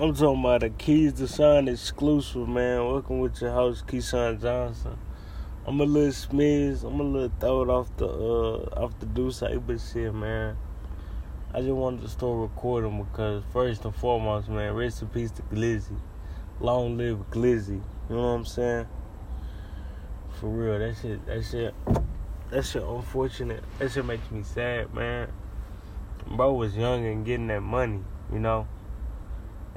I'm talking about a Keys to Shine exclusive, man. Welcome with your host, Keyshawn Johnson. I'm a little smiz. I'm a little throw off the uh off the do but shit, man. I just wanted to start recording because first and foremost, man, rest in peace to Glizzy. Long live Glizzy. You know what I'm saying? For real, that shit, that shit, that shit unfortunate. That shit makes me sad, man. Bro was young and getting that money, you know.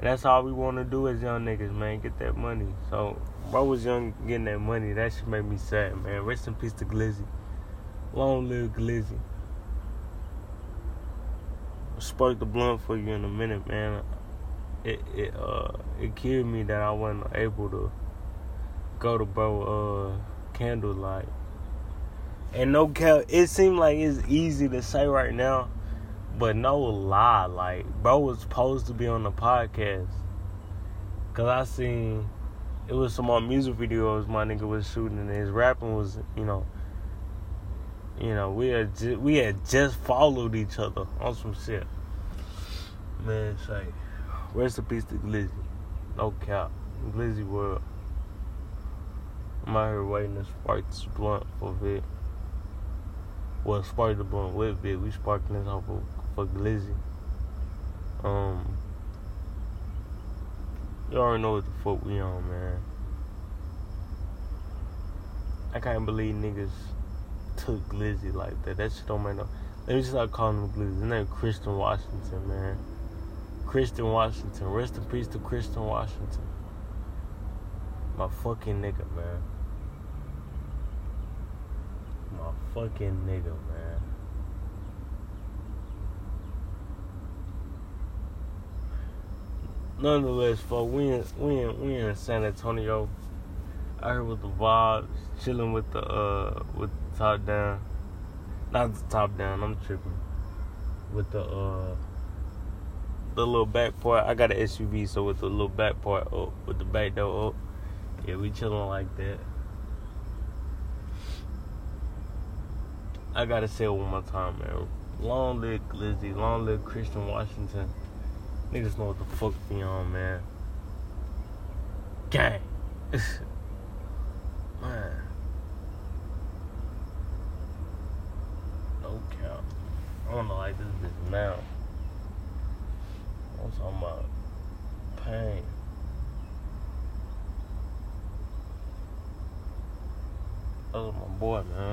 That's all we want to do as young niggas, man. Get that money. So, bro was young getting that money. That should make me sad, man. Rest in peace to Glizzy. Long live Glizzy. Spark the blunt for you in a minute, man. It it uh it killed me that I wasn't able to go to bro uh candlelight. And no cap, it seemed like it's easy to say right now but no lie, like bro was supposed to be on the podcast. Cause I seen it was some more music videos my nigga was shooting and his rapping was, you know, you know, we had ju- we had just followed each other on some shit. Man, it's like rest in peace to Glizzy. No cap. Glizzy world. I'm out here waiting to spark this blunt for Vic. Well, spark the blunt with Vic. We sparking this off for Glizzy. Um, you already know what the fuck we on, man. I can't believe niggas took Glizzy like that. That shit don't make no. Let me just start calling him Glizzy. His name Christian Washington, man. Christian Washington. Rest in peace to Christian Washington. My fucking nigga, man. My fucking nigga, man. Nonetheless, folks, we in we in we in San Antonio. I heard with the vibes, chilling with the uh with the top down, not the top down. I'm tripping with the uh the little back part. I got an SUV, so with the little back part up, with the back door up, yeah, we chilling like that. I gotta say it one more time, man. Long live Glizzy, long live Christian Washington. Niggas know what the fuck be on, man. Gang. man. No cap. I wanna like this bitch now. I'm talking about pain. Was my boy, man.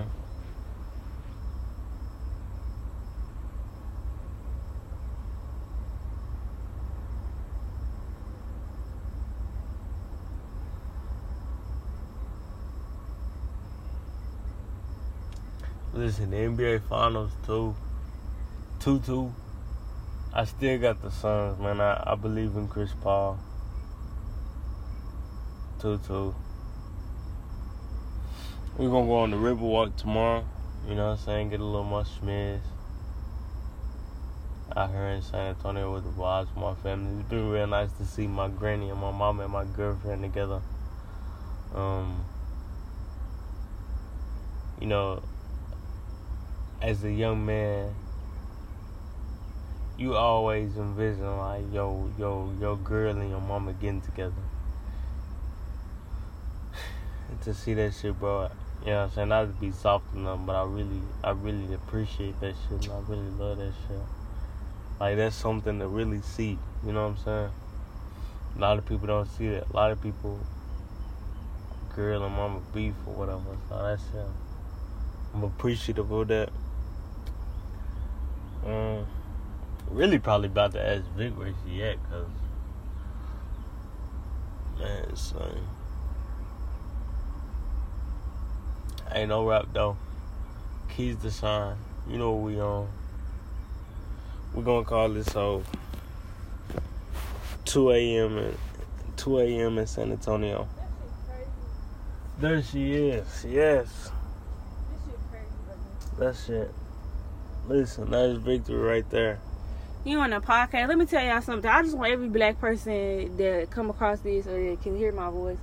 Listen, the NBA Finals too, two two. I still got the Suns, man. I, I believe in Chris Paul. Two two. We're gonna go on the Riverwalk tomorrow. You know what I'm saying? Get a little more schmiz. Out here in San Antonio with the vibes, my family. It's been real nice to see my granny and my mom and my girlfriend together. Um, you know, as a young man, you always envision like yo, yo, your girl and your mama getting together. to see that shit, bro, you know what I'm saying? Not to be soft enough, but I really, I really appreciate that shit. And I really love that shit. Like that's something to really see. You know what I'm saying? A lot of people don't see that. A lot of people, girl and mama beef or whatever. So that's shit. I'm appreciative of that. Um, really probably about to ask Vic where she at, cause man, son, ain't no rap though. Keys to shine, you know what we on. We're gonna call this so 2 a.m. and 2 a.m. in San Antonio. There she is. Yes. That shit. Listen, that is victory right there. You on a podcast? Let me tell y'all something. I just want every black person that come across this or that can hear my voice.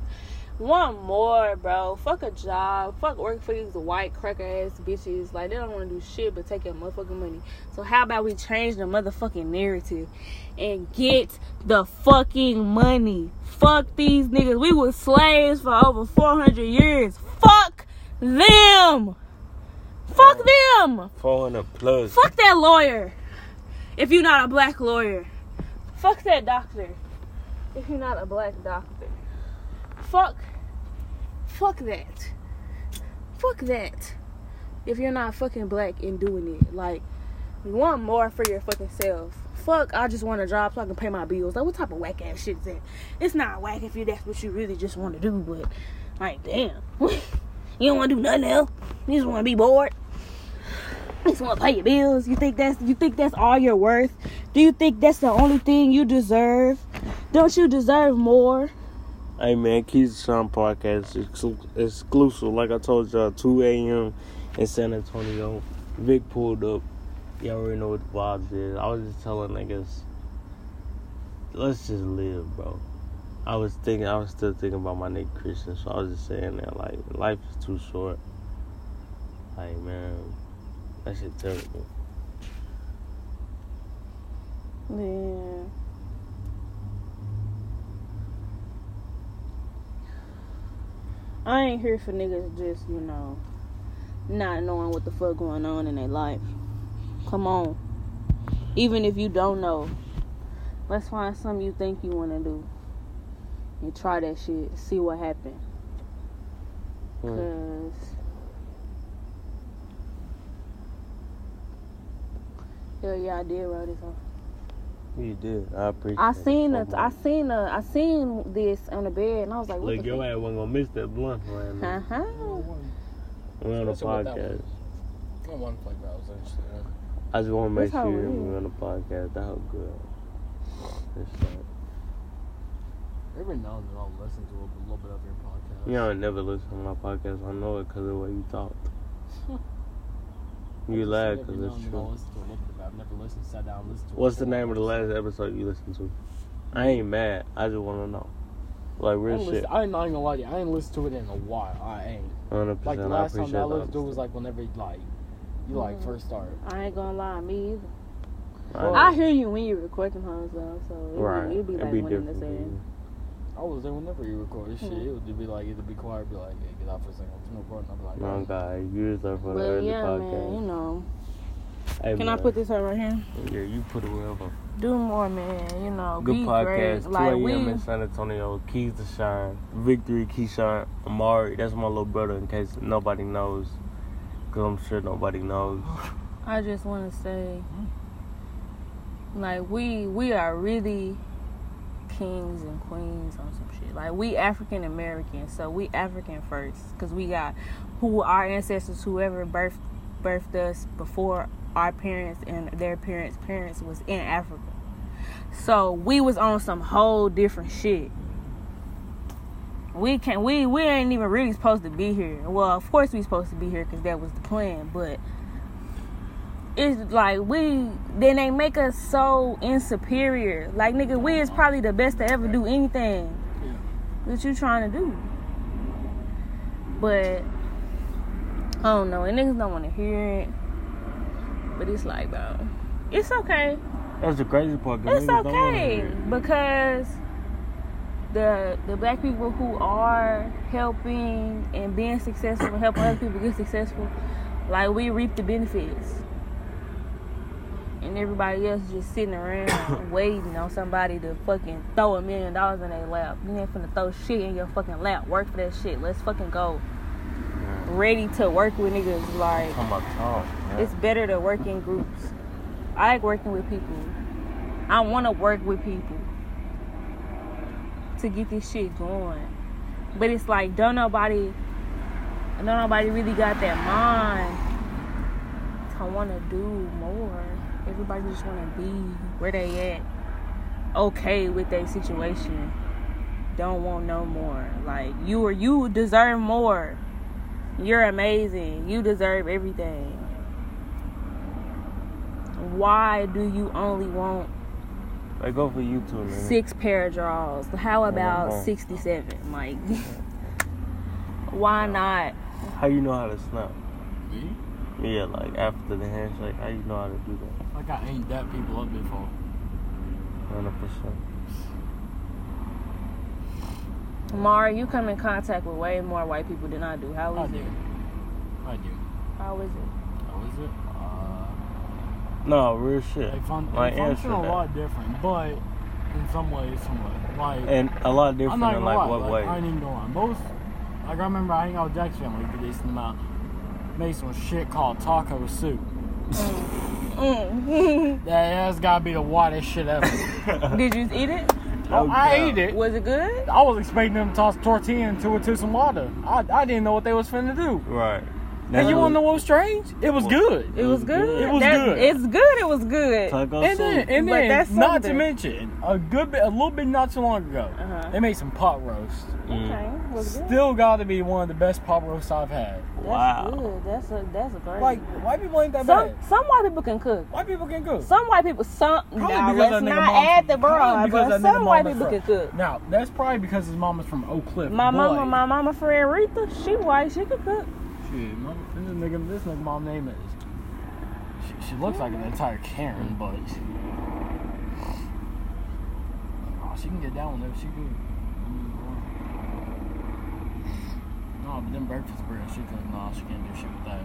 One more, bro. Fuck a job. Fuck working for these white cracker ass bitches. Like they don't want to do shit but take your motherfucking money. So how about we change the motherfucking narrative and get the fucking money? Fuck these niggas. We were slaves for over 400 years. Fuck them. Fuck them. 400 plus. Fuck that lawyer. If you're not a black lawyer. Fuck that doctor. If you're not a black doctor. Fuck. Fuck that. Fuck that. If you're not fucking black and doing it. Like, you want more for your fucking self. Fuck, I just want a job so I can pay my bills. Like, what type of whack ass shit is that? It's not whack if you that's what you really just want to do, but, like, damn. you don't want to do nothing else. You just want to be bored. Just want to pay your bills. You think that's you think that's all you're worth? Do you think that's the only thing you deserve? Don't you deserve more? Hey man, Keys Sean podcast exclu- exclusive. Like I told y'all, 2 a.m. in San Antonio. Vic pulled up. Y'all already know what the vibes is. I was just telling niggas, let's just live, bro. I was thinking, I was still thinking about my nigga Christian, so I was just saying that like life is too short. Like man, that shit terrible. Yeah. I ain't here for niggas just, you know, not knowing what the fuck going on in their life. Come on. Even if you don't know, let's find something you think you want to do. And try that shit. See what happens. Hmm. Cause hell yeah, I did write this off. You did. I appreciate. I it seen so it. I much. seen a, I seen this on the bed, and I was like, "What Look, the your fuck?" ass wasn't gonna miss that blunt right now. Uh-huh. We're on the Especially with that podcast. I one flavor I was interested in. I just want to make That's sure it we're on the podcast. That was good. That's right. Every now and then I'll listen to a little bit of your podcast. You don't never listen to my podcast. I know it because of the way you talk. You I'll laugh because it's now and then I'll true. listen to a little bit of it. I've never listened, sat down, listened to What's the name of the last episode you listened to? I ain't mad. I just want to know. Like I real ain't, shit. listen, I ain't not even gonna lie to you. I ain't listened to it in a while. I ain't. 100%. Like the I last time appreciate I the listened to it was like whenever like you like Mhm. first started. I ain't gonna lie, me either. I I hear you when you're recording homes though, so it'd, Right. be, it'd be It'd like be one in the same. You. I was there whenever you recorded shit. Mhm. It would be like it'd be quiet, or be like, hey, get out for a second. I'm recording. I'll be like, No, "Oh." God. You was there for the But early yeah, man, podcast. you know. Hey, Can I man. put this up right here? Yeah, you put it wherever. Do more, man. You know, Good be podcast. great. 2 Like a.m. we, in San Antonio. Keys to Shine. Victory, Keyshawn, Amari. That's my little brother in case nobody knows. Because I'm sure nobody knows. I just want to say, like we we are really kings and queens on some shit. Like we African Americans, so we African first, because we got who our ancestors, whoever birthed birthed us before our parents and their parents' parents was in Africa. So we was on some whole different shit. We can't. we we ain't even really supposed to be here. Well, of course we supposed to be here because that was the plan, but it's like we then they make us so insuperior. Like nigga, we is probably the best to ever do anything that you trying to do. But I don't know, and niggas don't want to hear it. But it's like, bro, it's okay. That's the crazy part. It's okay it. because the the black people who are helping and being successful and helping other people get successful, like we reap the benefits. And everybody else just sitting around waiting on somebody to fucking throw a million dollars in their lap. You ain't finna throw shit in your fucking lap. Work for that shit. Let's fucking go. Ready to work with niggas like talk. it's better to work in groups. I like working with people. I want to work with people to get this shit going. But it's like don't nobody, don't nobody really got that mind to want to do more. Everybody just want to be where they at, okay with their situation. Don't want no more. Like you or you deserve more. You're amazing. You deserve everything. Why do you only want Like, go for YouTube, man. six pair of drawers? How about. 67? Like, Why not? How you know how to snap? Me? Yeah, like after the handshake, how you know how to do that? Like I ain't that people up before. Hundred percent. Mara, you come in contact with way more white people than I do. How is I is do. it? I do. How is it? How is it? Uh, No, real shit. they, fun- Like, they function answer a that. lot different, but in some ways, somewhat. Like, And a lot different. I'm different not in gonna like lie. what like, I way? ain't even gonna lie. Most, like I remember I hang out with Jack's family a decent amount. Made some shit called taco soup. Mm. That has gotta be the whitest shit ever. Did you eat it? oh, I God. ate it. Was it good? I was expecting them to toss tortilla into it to some water. I, I didn't know what they was finna do. Right. And you wanna know what was strange? It was good. It was good. It was That- good. It's good. It was good. Taco And soup. then, and then that's not to mention, a good bit, a little bit not too long ago, Uh-huh. they made some pot roast. Mm. Okay, was good. Still got to be one of the best pot roasts I've had. That's Wow. good. That's a that's a great. Like white people ain't that some bad. some white people can cook. White people can cook. Some white people, some Probably now because let's that nigga not mom add the probably broad, because but that nigga some white people can cook. Now that's probably because his mama's from Oak Cliff. My Boy, mama, my mama friend Rita, she white, she could cook. Shit, mama, this nigga, this nigga mom name is. She, she looks like an entire Karen, but. Oh, she can get down with it. She could. No, but them breakfast burgers, she could. Nah, she can't do shit with that.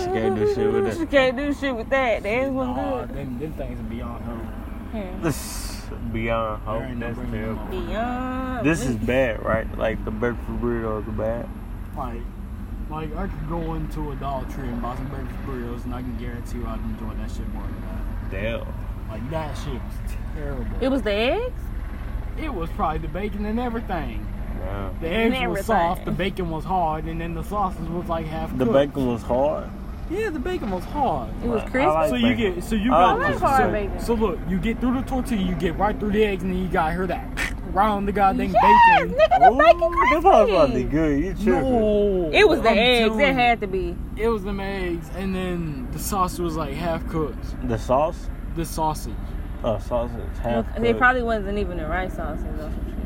She can't do shit with that. She can't do shit with that. That was Nah, good. them, them things are beyond her. This beyond hope. ain't no That's bringing them terrible. up. Beyond. This is bad, right? Like the breakfast burritos are bad. Like, like I could go into a Dollar Tree and buy some breakfast burritos, and I can guarantee you I'd enjoy that shit more than that. Damn. Like that shit was terrible. It was the eggs. It was probably the bacon and everything. Wow. The eggs And was soft, the bacon was hard, and then the sausage was like half The cooked. bacon was hard. Yeah, the bacon was hard. It was crispy. like so you bacon. get, so you I got, like so, hard bacon. so look, you get through the tortilla, you get right through the eggs, and then you got her that round the goddamn yes, bacon. nigga, the bacon Ooh, This house about to be good. You tripping? No, It was the I'm eggs. telling It had to be. It was the eggs, and then the sauce was like half cooked. The sauce? The sausage. Oh, sausage half. They cooked. probably wasn't even the right sausage or some shit.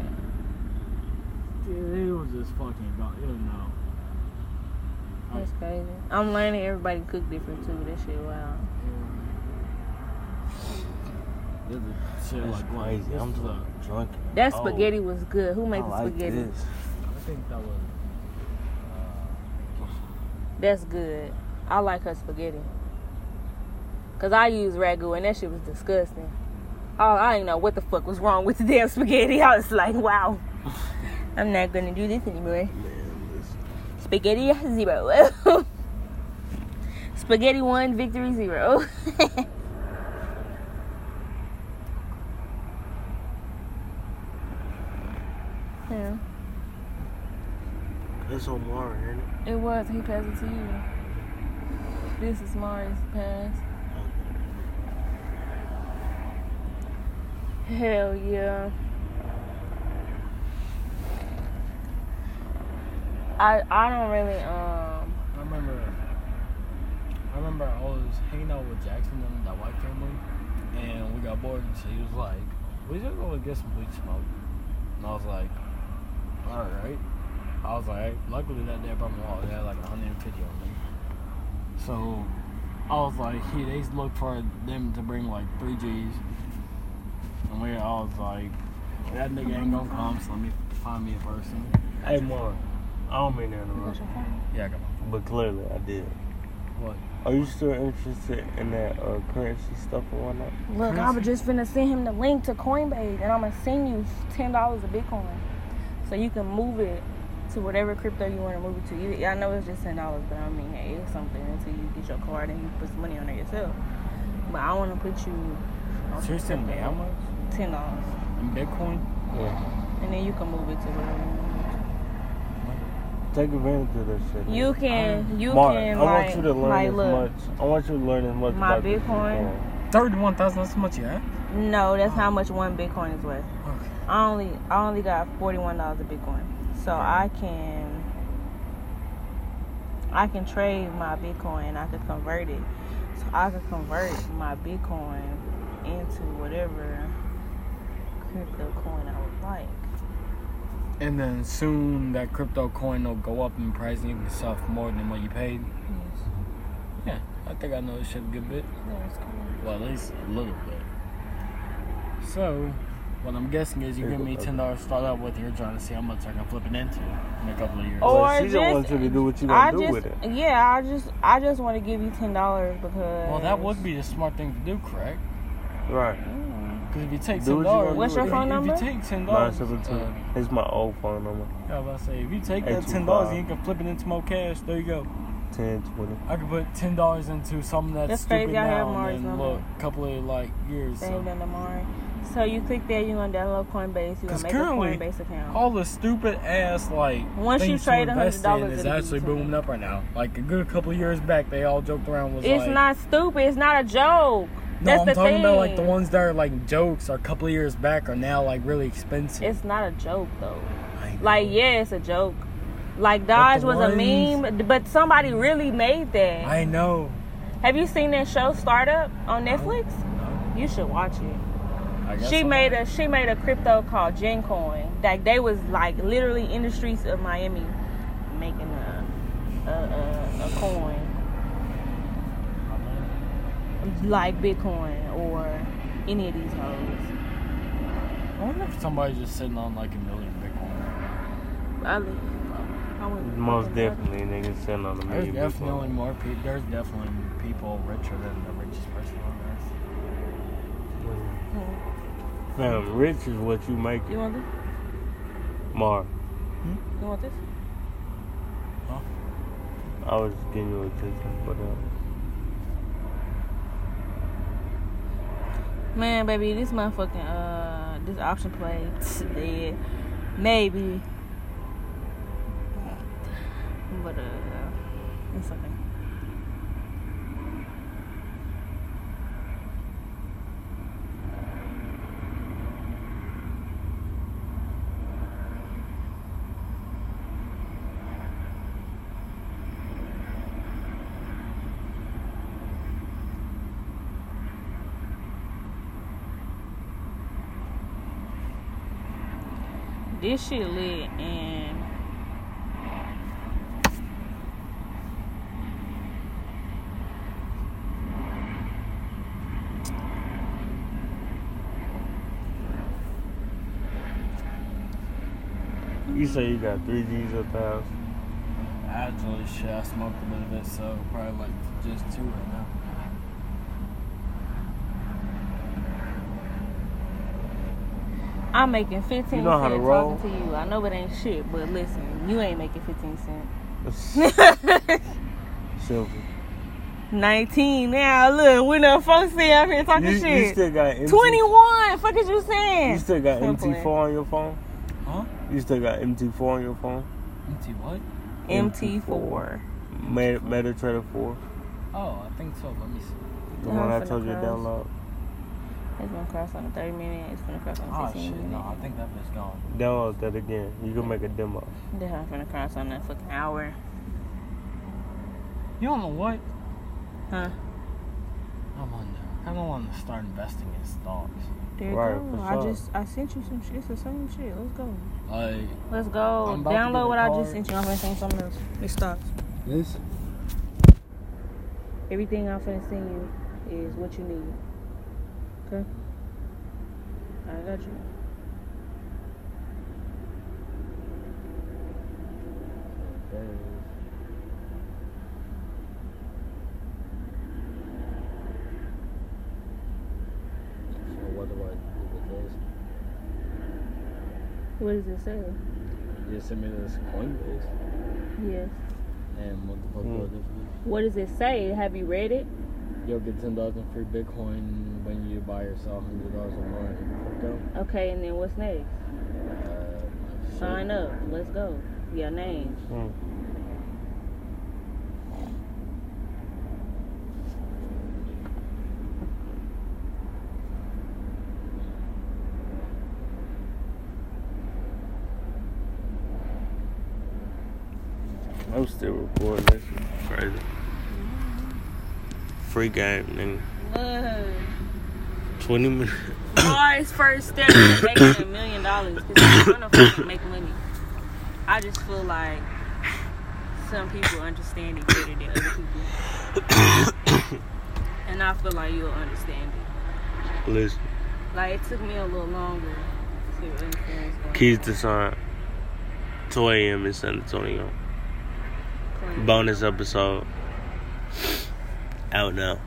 Yeah, it was just fucking gone. You know. That's crazy. I'm learning everybody cook different too. That shit wow. This is shit That's like crazy. This I'm was so drunk. That Oh, spaghetti was good. Who I made the like spaghetti? this. I think that was. Uh, That's good. I like her spaghetti. Cause I use ragu and that shit was disgusting. Oh, I didn't know what the fuck was wrong with the damn spaghetti. I was like, wow. I'm not gonna do this anymore. Man, Spaghetti zero. Spaghetti one, victory zero. yeah, It's Omar, ain't it? was. He passed it to you. This is Mari's pass. Hell yeah. I I don't really um I remember. I remember I was hanging out with Jackson and that white family, and we got bored, and she was like, "We should go and get some weed smoke." And I was like, "All right." I was like, luckily that day I brought my wallet. They had like 150 on me. So I was like, yeah, they looked for them to bring like three G's. And we, I was like, that nigga ain't gonna come, so let me find me a person. Hey, Mar. I don't mean to interrupt, Yeah, I got my but clearly I did. What? Are you still interested in that uh, currency stuff or whatnot? Look, I was just finna send him the link to Coinbase, and I'm gonna send you ten dollars of Bitcoin, so you can move it to whatever crypto you want to move it to. You, I know it's just ten dollars, but I mean, hey, it's something until you get your card and you put some money on it yourself. But I want to put you on So you're sending how much? ten dollars, In Bitcoin? Yeah. and then you can move it to whatever. you want. Take advantage of that shit. man. You can, you Mark, can I like, you to learn like, as look. much. I want you to learn as much My about Bitcoin? Thirty-one thousand. That's how much you have. No, that's how much one Bitcoin is worth. Okay. I only I only got forty one dollars of Bitcoin. So I can I can trade my Bitcoin, I could convert it. So I could convert my Bitcoin into whatever crypto coin I would like. And then soon that crypto coin will go up in price and you can sell for more than what you paid. Yes. Yeah, I think I know this shit a good bit. Well, at least a little bit. So, what I'm guessing is you're giving me ten dollars to start out with. You're trying to see how much I can flip it into in a couple of years. Or Well, she just just- wants you to do what you I gonna do just, with it. yeah, I just, I just want to give you ten dollars because. well, that would be the smart thing to do, correct? Right. Mm. Because if you take ten what you dollars, What's your phone number? If you take ten Nine dollars, seven two. uh, It's my old phone number. yeah, I was about to say if you take that ten dollars you can flip it into more cash, there you go. Ten twenty. I could put ten dollars into something that's, That's stupid crazy, I have now and then look, a couple of like years. They So. ain't done tomorrow. So you click there, you're gonna download Coinbase, you 'Cause gonna make currently, a Coinbase account. all the stupid ass like Once you trade invest in $100, is actually booming up right now. Like a good couple of years back, they all joked around was it's like, not stupid. It's not a joke. no, That's I'm talking thing. about like the ones that are like jokes are a couple of years back are now like really expensive. It's not a joke though. Like yeah, it's a joke. Like Doge was a meme, but somebody really made that. I know. Have you seen that show Startup on Netflix? No, You should watch it. I guess She I'm made a she made a crypto called Gencoin. Like they was like literally in the streets of Miami making a a, a, a coin like Bitcoin or any of these hoes. I wonder if somebody's just sitting on like a million Bitcoin. I, I wouldn't Most definitely, niggas sitting on the There's million. definitely more people. There's definitely people richer than the richest person on earth. It. Fam, rich is what you make You it. want this? Mar, You want this? I was just giving you attention for that. Man, baby, this motherfucking uh, this option play dead. Maybe, but uh, it's okay. This shit lit and You say you got three G's at the house. Actually, shit, I smoked a little bit of it, so probably like just two right now. I'm making 15 You know how to cents roll? talking to you. I know it ain't shit, but listen, you ain't making 15 cents. Simple. 19 now. Look, we done folks sit up here talking You, you shit. still got MT, 21. Fuck is you saying? You still got Simple. MT4 on your phone? Huh? You still got MT4 on your phone? MT what? MT4. Meta, MetaTrader 4? Oh, I think so. Let me see. The I'm one I finna told you to download. It's gonna cross on a 30 minute. It's gonna cross on a Oh 15 shit, minute. no, I think that bitch gone. Download that again. You can make a demo. Then I'm gonna cross on that fucking hour. You don't know what? Huh? I'm on. the, I don't want to start investing in stocks. There you Right, go. I sure. just I sent you some shit. It's the same shit. Let's go. Like Let's go. I'm about to get Download what I just sent you. I'm gonna send something else. It stops. this. Everything I'm finna send you is what you need. Okay? I got you. What do I do with this? What does it say? You send me this Coinbase, Yes. and what the fuck do I hmm. do for this? What does it say? Have you read it? You'll get ten thousand free Bitcoin when you buy or sell hundred dollars or more in crypto. Okay, and then what's next? Uh, Sign up. Let's go. Your name. Hmm. I'm still recording. That crazy. Free game, nigga. Look. 20 minutes. Mars first step to making a million dollars. Cause I'm gonna fucking make money. I just feel like some people understand it better than other people. and I feel like you'll understand it. Listen, Like it took me a little longer to understand Keys to Shine, 2 a.m. in San Antonio. Bonus episode out now.